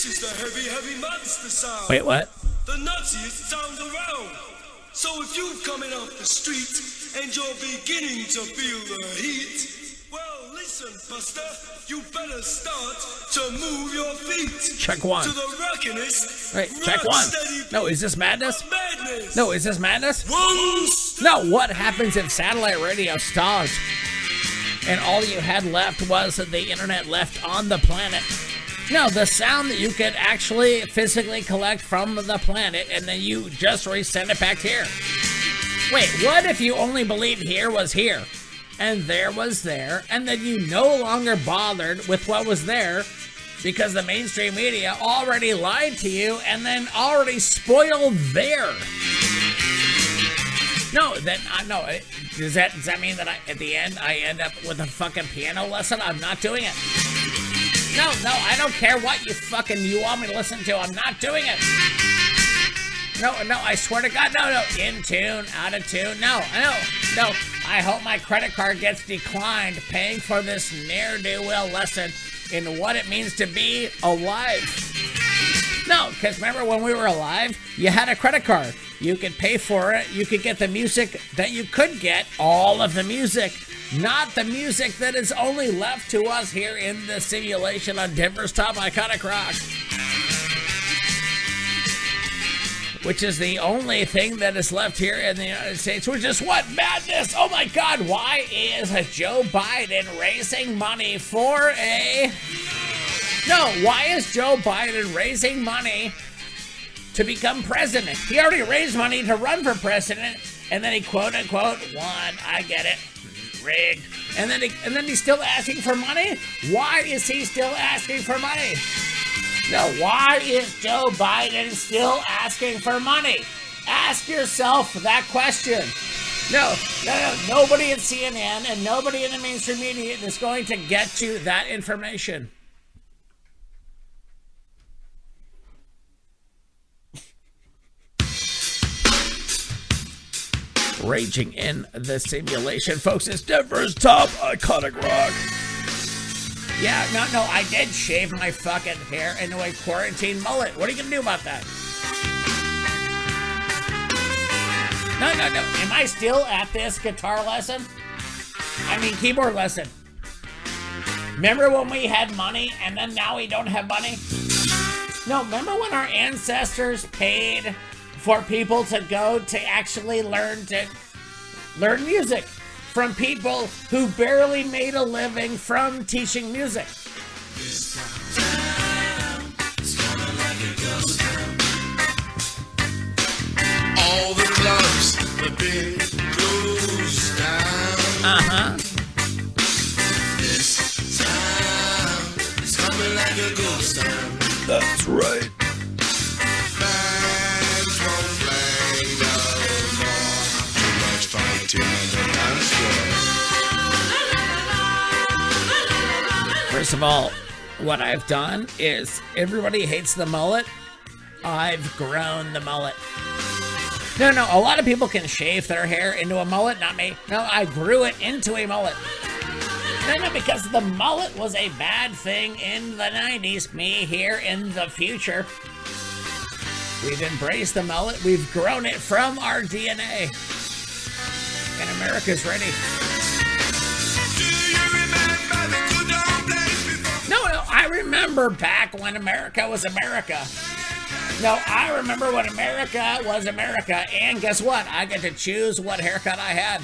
This is the heavy, heavy monster sound. Wait, what? The nastiest sound around. So if you're coming off the street and you're beginning to feel the heat, well, listen, Buster, you better start to move your feet. Check one. To the rockinest. Wait, check one. No, is this madness? madness. No, is this madness? No, what happens if satellite radio stopped and all you had left was the internet left on the planet? No, the sound that you could actually physically collect from the planet and then you just resend it back here. Wait, what if you only believed here was here and there was there and then you no longer bothered with what was there because the mainstream media already lied to you and then already spoiled there? No, then uh, no. Does that does that mean that I, at the end I end up with a fucking piano lesson? I'm not doing it. No, no, I don't care what you fucking you want me to listen to. I'm not doing it. No, no, I swear to God, no, no. In tune, out of tune. No, no, no. I hope my credit card gets declined paying for this ne'er do well lesson in what it means to be alive. No, because remember when we were alive, you had a credit card. You could pay for it. You could get the music that you could get, all of the music, not the music that is only left to us here in the simulation on Denver's Top Iconic Rock. Which is the only thing that is left here in the United States, which is what? Madness! Oh my god, why is Joe Biden raising money for a no, why is Joe Biden raising money to become president? He already raised money to run for president, and then he quote unquote won. I get it, rigged. And then he, and then he's still asking for money. Why is he still asking for money? No, why is Joe Biden still asking for money? Ask yourself that question. No, no, no, nobody at CNN and nobody in the mainstream media is going to get you that information. Raging in the simulation. Folks, it's Denver's top iconic rock. Yeah, no, no, I did shave my fucking hair into a quarantine mullet. What are you gonna do about that? No, no, no. Am I still at this guitar lesson? I mean, keyboard lesson. Remember when we had money and then now we don't have money? No, remember when our ancestors paid for people to go to actually learn to learn music from people who barely made a living from teaching music. All the clubs have been closed down. Uh-huh. This time is coming like a ghost town. That's right. First of all, what I've done is everybody hates the mullet. I've grown the mullet. No, no, a lot of people can shave their hair into a mullet, not me. No, I grew it into a mullet. No, no, because the mullet was a bad thing in the 90s. Me here in the future. We've embraced the mullet, we've grown it from our DNA. And America's ready. Remember back when America was America. No, I remember when America was America, and guess what? I get to choose what haircut I had.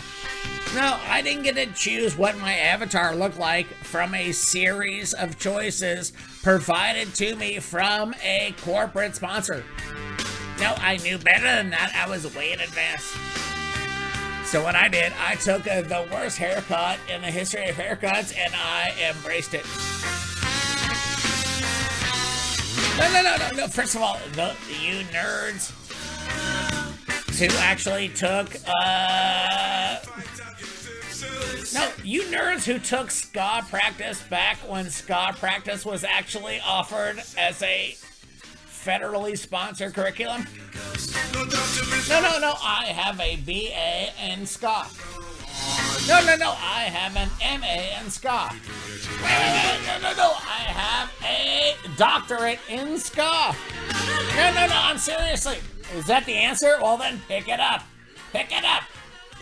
No, I didn't get to choose what my avatar looked like from a series of choices provided to me from a corporate sponsor. No, I knew better than that. I was way in advance. So what I did, I took the worst haircut in the history of haircuts and I embraced it. No, no, no, no, no. First of all, the, you nerds who actually took, uh, no, you nerds who took ska practice back when ska practice was actually offered as a federally sponsored curriculum. No no, no. I have a BA in ska. No, no, no. I have an MA in ska. No, no, no. I have a doctorate in ska. No, no, no, I'm seriously. Is that the answer? Well, then pick it up. Pick it up.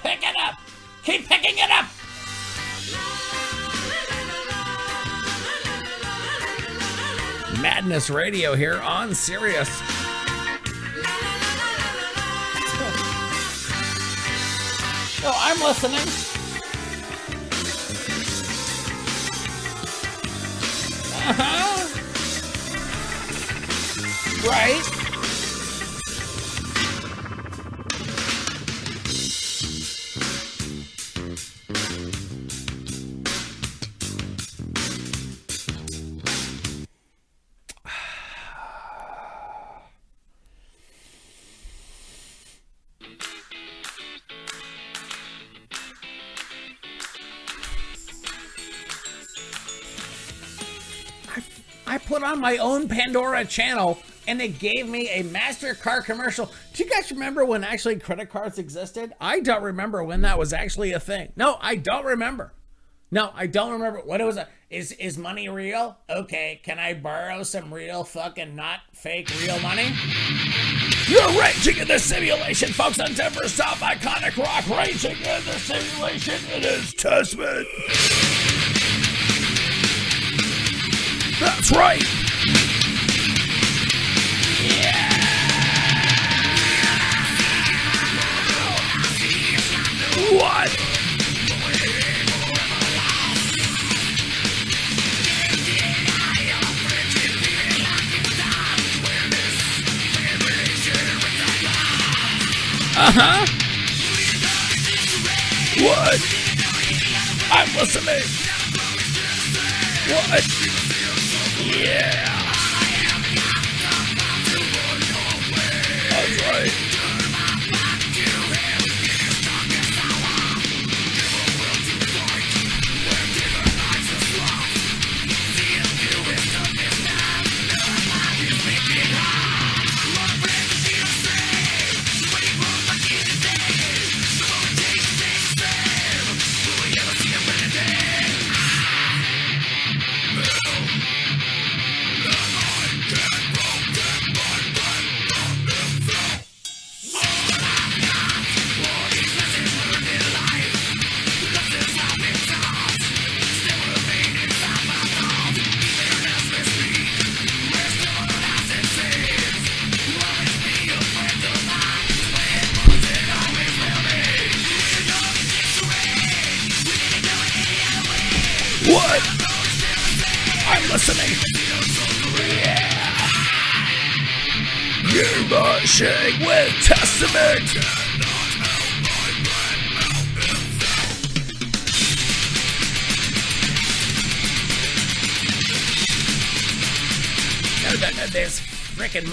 Pick it up. Keep picking it up. Madness Radio here on Sirius. Oh, I'm listening. Uh huh. Right. On my own Pandora channel and it gave me a MasterCard commercial. Do you guys remember when actually credit cards existed? I don't remember when that was actually a thing. No, I don't remember. No, I don't remember what it was. Is is money real? Okay, can I borrow some real fucking not fake real money? You're raging in the simulation, folks on Denver's top iconic rock. Raging in the simulation. It is Testament. That's right. Yeah. What? Uh huh. What? I'm listening. What? Yeah.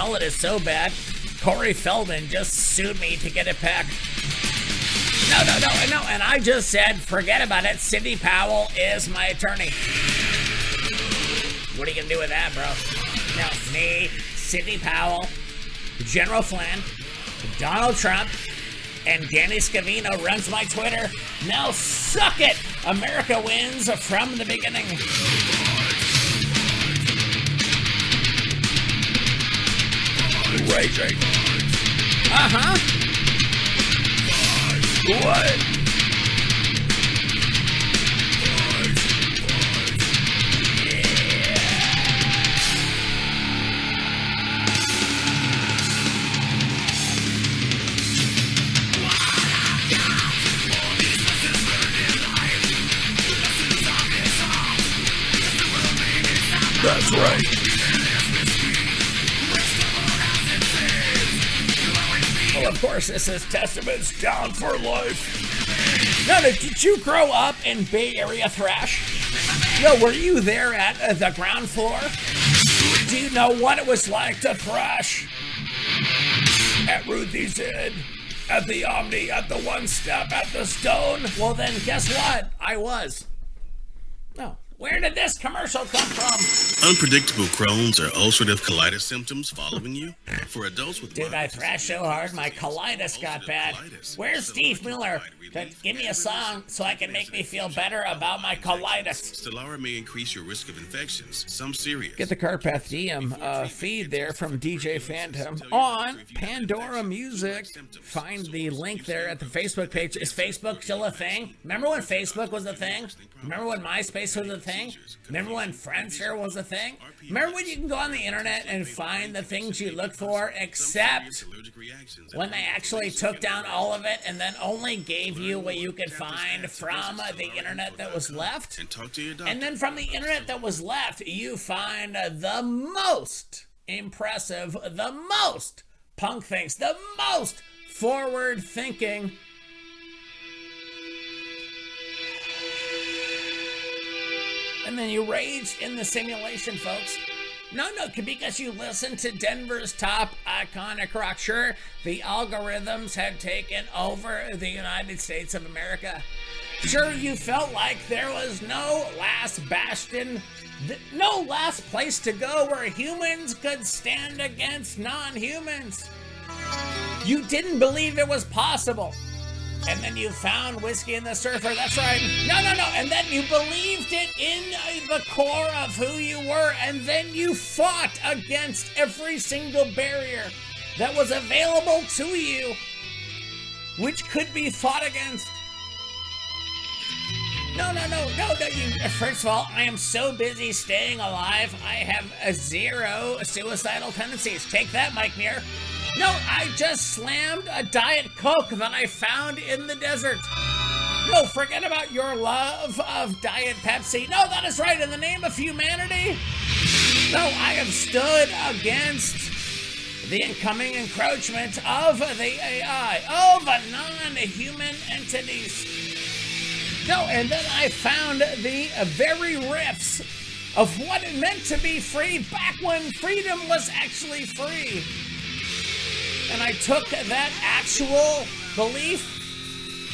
Mullet is so bad. Corey Feldman just sued me to get it back. No, no, no, no. And I just said, forget about it. Sidney Powell is my attorney. What are you gonna do with that, bro? No, me, Sidney Powell, General Flynn, Donald Trump, and Danny Scavino runs my Twitter. Now suck it! America wins from the beginning. Uh huh. What? Is Testament's down for life. No, no, did you grow up in Bay Area thrash? No, were you there at uh, the ground floor? Do you know what it was like to thrash? At Ruthie's Inn, at the Omni, at the One Step, at the Stone? Well, then, guess what? I was. Where did this commercial come from? Unpredictable Crohn's or ulcerative colitis symptoms following you? For adults with Did I thrash so hard my colitis got bad. Where's Steve Miller to give me a song so I can make me feel better about my colitis? Stelara may increase your risk of infections, some serious. Get the Carpath DM uh, feed there from DJ Phantom on Pandora Music. Find the link there at the Facebook page. Is Facebook still a thing? Remember when Facebook was a thing? Remember when MySpace was a thing? Remember when Friendster was a thing? Remember when you can go on the internet and find the things you look for, except when they actually took down all of it and then only gave you what you could find from uh, the internet that was left? And talk to your doctor. And then from the internet that was left, you find uh, the most impressive, the most punk things, the most forward thinking. And then you rage in the simulation, folks. No, no, because you listen to Denver's top iconic rock. Sure, the algorithms had taken over the United States of America. Sure, you felt like there was no last bastion, no last place to go where humans could stand against non humans. You didn't believe it was possible. And then you found Whiskey and the Surfer. That's right. No, no, no. And then you believed it in uh, the core of who you were. And then you fought against every single barrier that was available to you, which could be fought against. No, no, no, no, no. You, first of all, I am so busy staying alive, I have a zero suicidal tendencies. Take that, Mike Muir. No, I just slammed a Diet Coke that I found in the desert. No, forget about your love of Diet Pepsi. No, that is right. In the name of humanity, no, I have stood against the incoming encroachment of the AI, of non human entities. No, and then I found the very riffs of what it meant to be free back when freedom was actually free. And I took that actual belief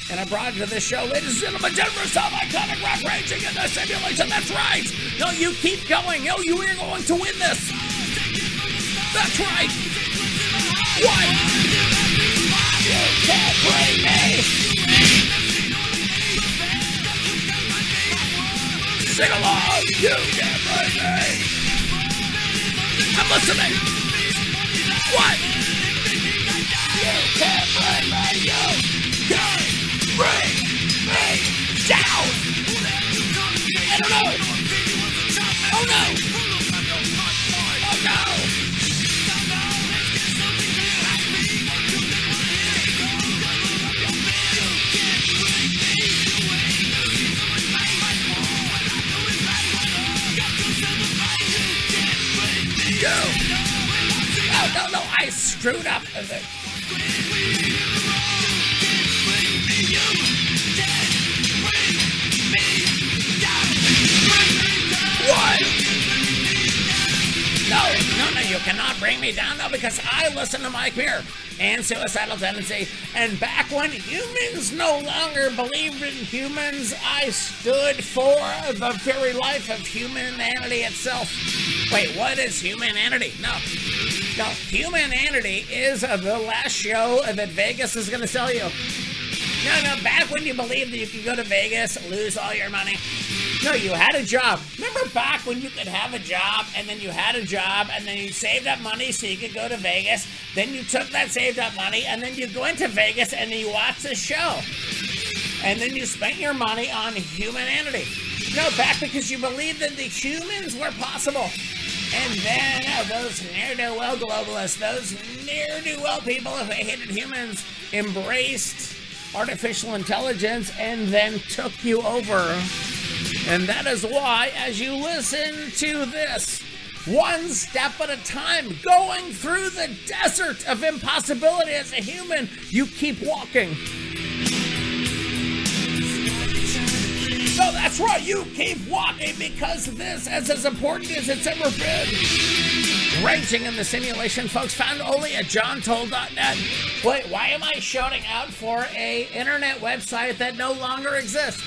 and I brought it to this show. Ladies and gentlemen, Denver's top iconic rock raging in the simulation. That's right. No, you keep going. No, you are going to win this. That's right. What? You can't bring me. Sing along. You can't bring me. I'm listening. What? Oh no. Screwed up. the- What? No, no, no, you cannot bring me down though because I listen to Mike Muir and Suicidal Tendency. And back when humans no longer believed in humans, I stood for the very life of humanity itself. Wait, what is humanity? No. No, humanity is the last show that Vegas is going to sell you. No, no, back when you believed that you could go to Vegas, lose all your money. No, you had a job. Remember back when you could have a job and then you had a job and then you saved up money so you could go to Vegas. Then you took that saved up money and then you go into Vegas and you watch the show. And then you spent your money on humanity. No, back because you believed that the humans were possible. And then uh, those ne'er-do-well globalists, those ne'er-do-well people who hated humans, embraced artificial intelligence and then took you over. And that is why, as you listen to this, one step at a time, going through the desert of impossibility as a human, you keep walking. That's right, you keep walking because this is as important as it's ever been. Raging in the simulation, folks, found only at johntoll.net. Wait, why am I shouting out for a internet website that no longer exists?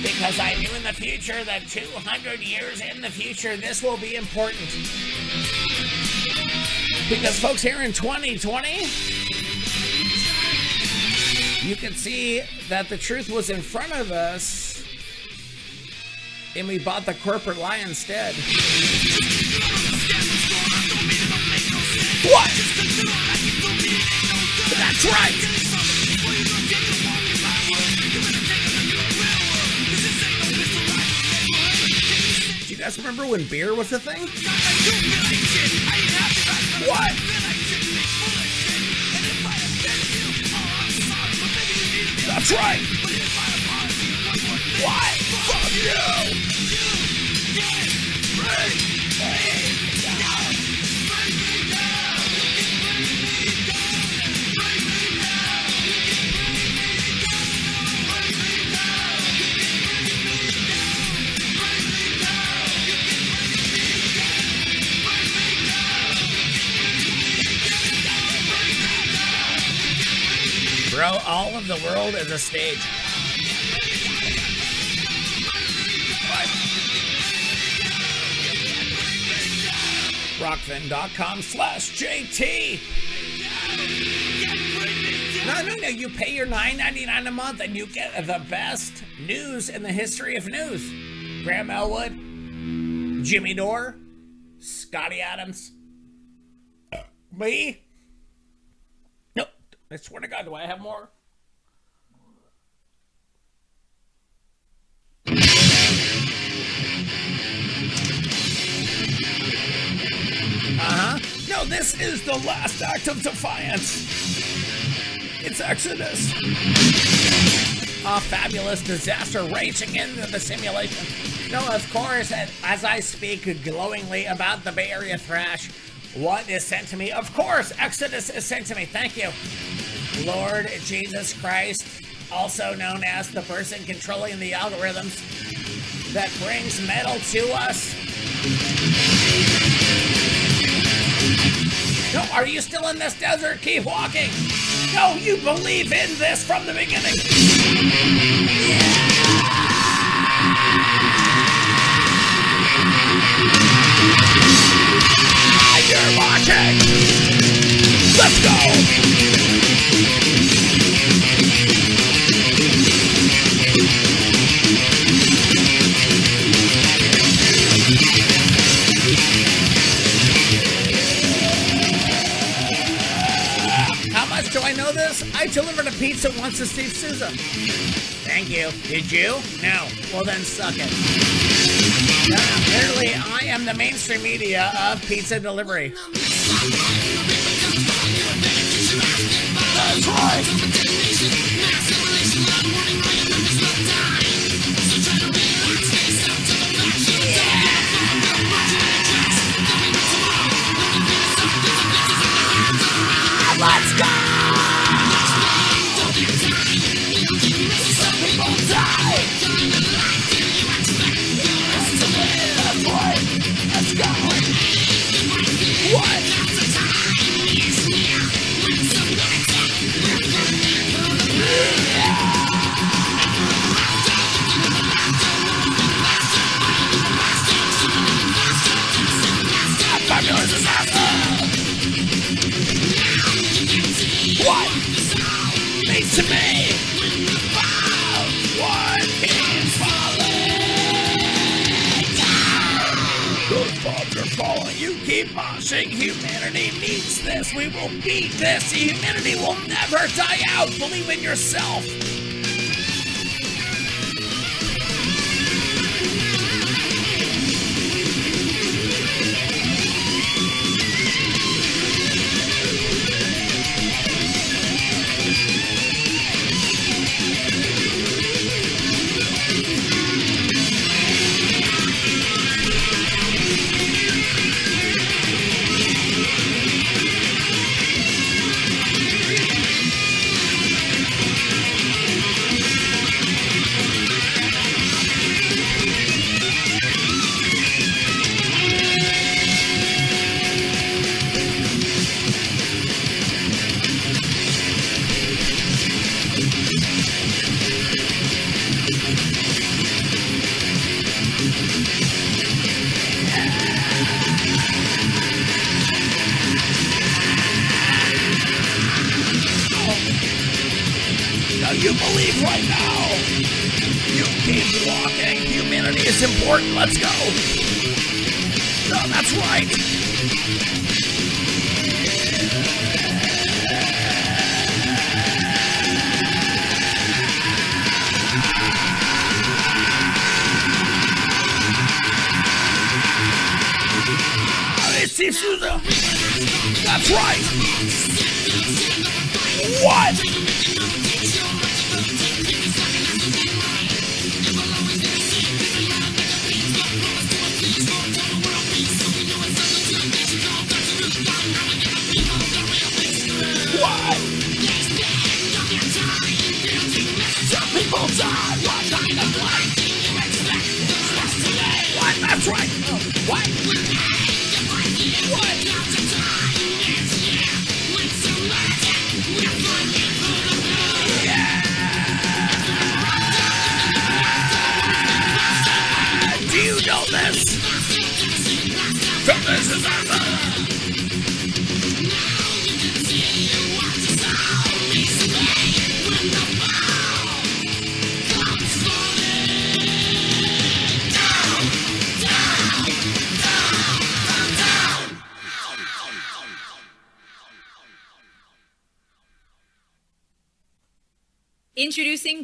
Because I knew in the future that 200 years in the future, this will be important. Because, folks, here in 2020, you can see that the truth was in front of us, and we bought the corporate lie instead. What? That's right. Do you guys remember when beer was a thing? What? That's right. Bro, all of the world is a stage. Rokfin.com slash JT. No, no, no. You pay your $9.99 a month and you get the best news in the history of news. Graham Elwood, Jimmy Dore, Scotty Adams, me. I swear to God, do I have more? Uh huh. No, this is the last act of defiance. It's Exodus. A fabulous disaster raging into the simulation. No, of course, as I speak glowingly about the Bay Area thrash, what is sent to me? Of course, Exodus is sent to me. Thank you. Lord Jesus Christ, also known as the person controlling the algorithms that brings metal to us. No, are you still in this desert? Keep walking. No, you believe in this from the beginning. You're watching. Let's go. I? Delivered a pizza once to Steve Souza. Thank you. Did you? No. Well, then suck it. No, I am the mainstream media of pizza delivery. That's right.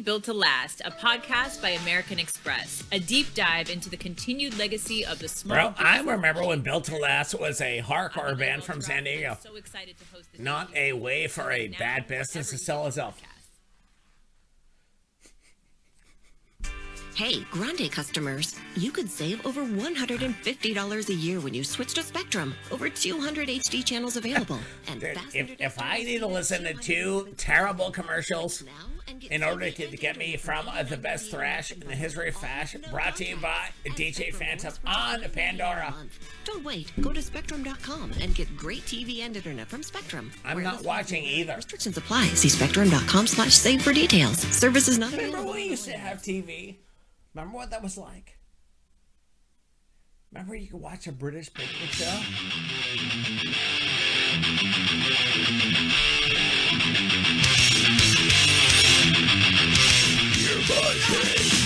Built to Last, a podcast by American Express, a deep dive into the continued legacy of the small. Bro, I remember when Built to Last was a hardcore band from San Diego. So excited to host this Not a way for a bad business to sell itself. Hey, Grande customers, you could save over $150 a year when you switch to Spectrum. Over 200 HD channels available. And Dude, if, if I need to listen to two terrible commercials now and get in order to get me from the best thrash in the history of fashion, brought to you by DJ Phantom on Pandora. Don't wait. Go to Spectrum.com and get great TV and internet from Spectrum. I'm not watching either. Restrictions apply. See Spectrum.com slash save for details. Service is not Remember available. when we used to have TV? Remember what that was like? Remember you could watch a British picnic show? You're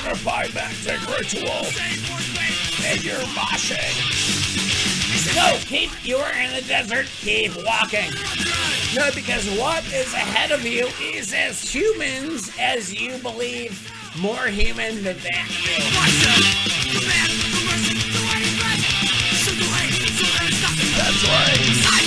or climactic ritual. And you're moshing. No, keep, you are in the desert, keep walking. No, because what is ahead of you is as humans as you believe more human than that. That's right.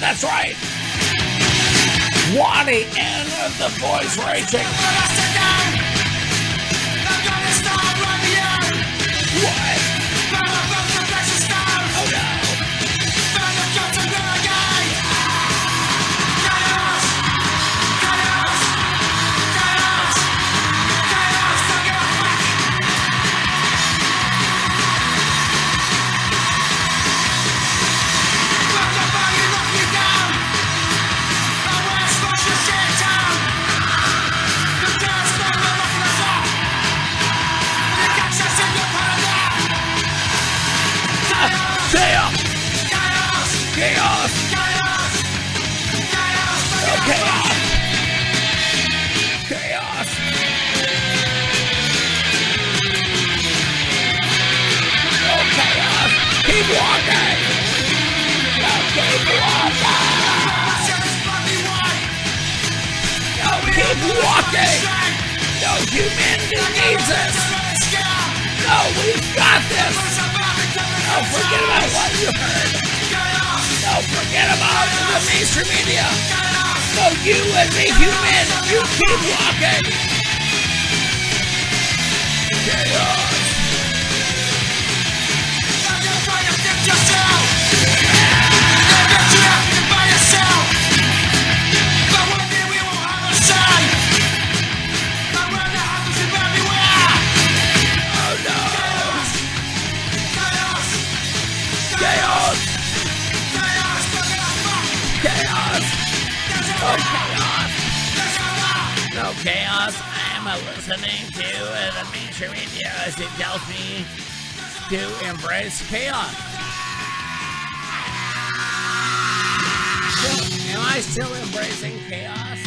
That's right. Wadi and the boys raging. Keep walking! No, humanity needs us! No, we've got this! No, forget about what you heard! No, forget about the mainstream media! No, you as a human, you keep walking! Chaos. I'm listening to the mainstream media as it tells me to embrace chaos. So, am I still embracing chaos?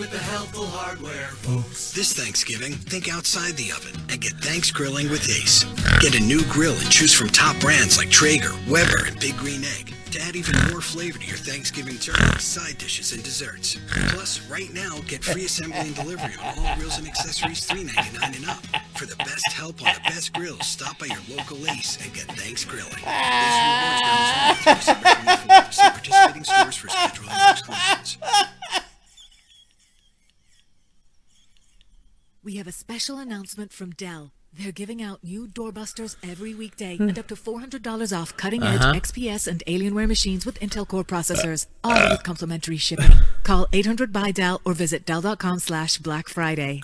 With the helpful hardware, folks. This Thanksgiving, think outside the oven and get thanks grilling with Ace. Get a new grill and choose from top brands like Traeger, Weber, and Big Green Egg to add even more flavor to your Thanksgiving turkey, side dishes, and desserts. Plus, right now, get free assembly and delivery on all grills and accessories $3.99 and up. For the best help on the best grills, stop by your local Ace and get thanks grilling. This rewards 24th. See participating stores for schedule and exclusions. We have a special announcement from Dell. They're giving out new doorbusters every weekday hmm. and up to $400 off cutting edge uh-huh. XPS and Alienware machines with Intel Core processors, all with complimentary shipping. Call 800 by Dell or visit Dell.com slash Black Friday.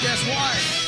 Guess what?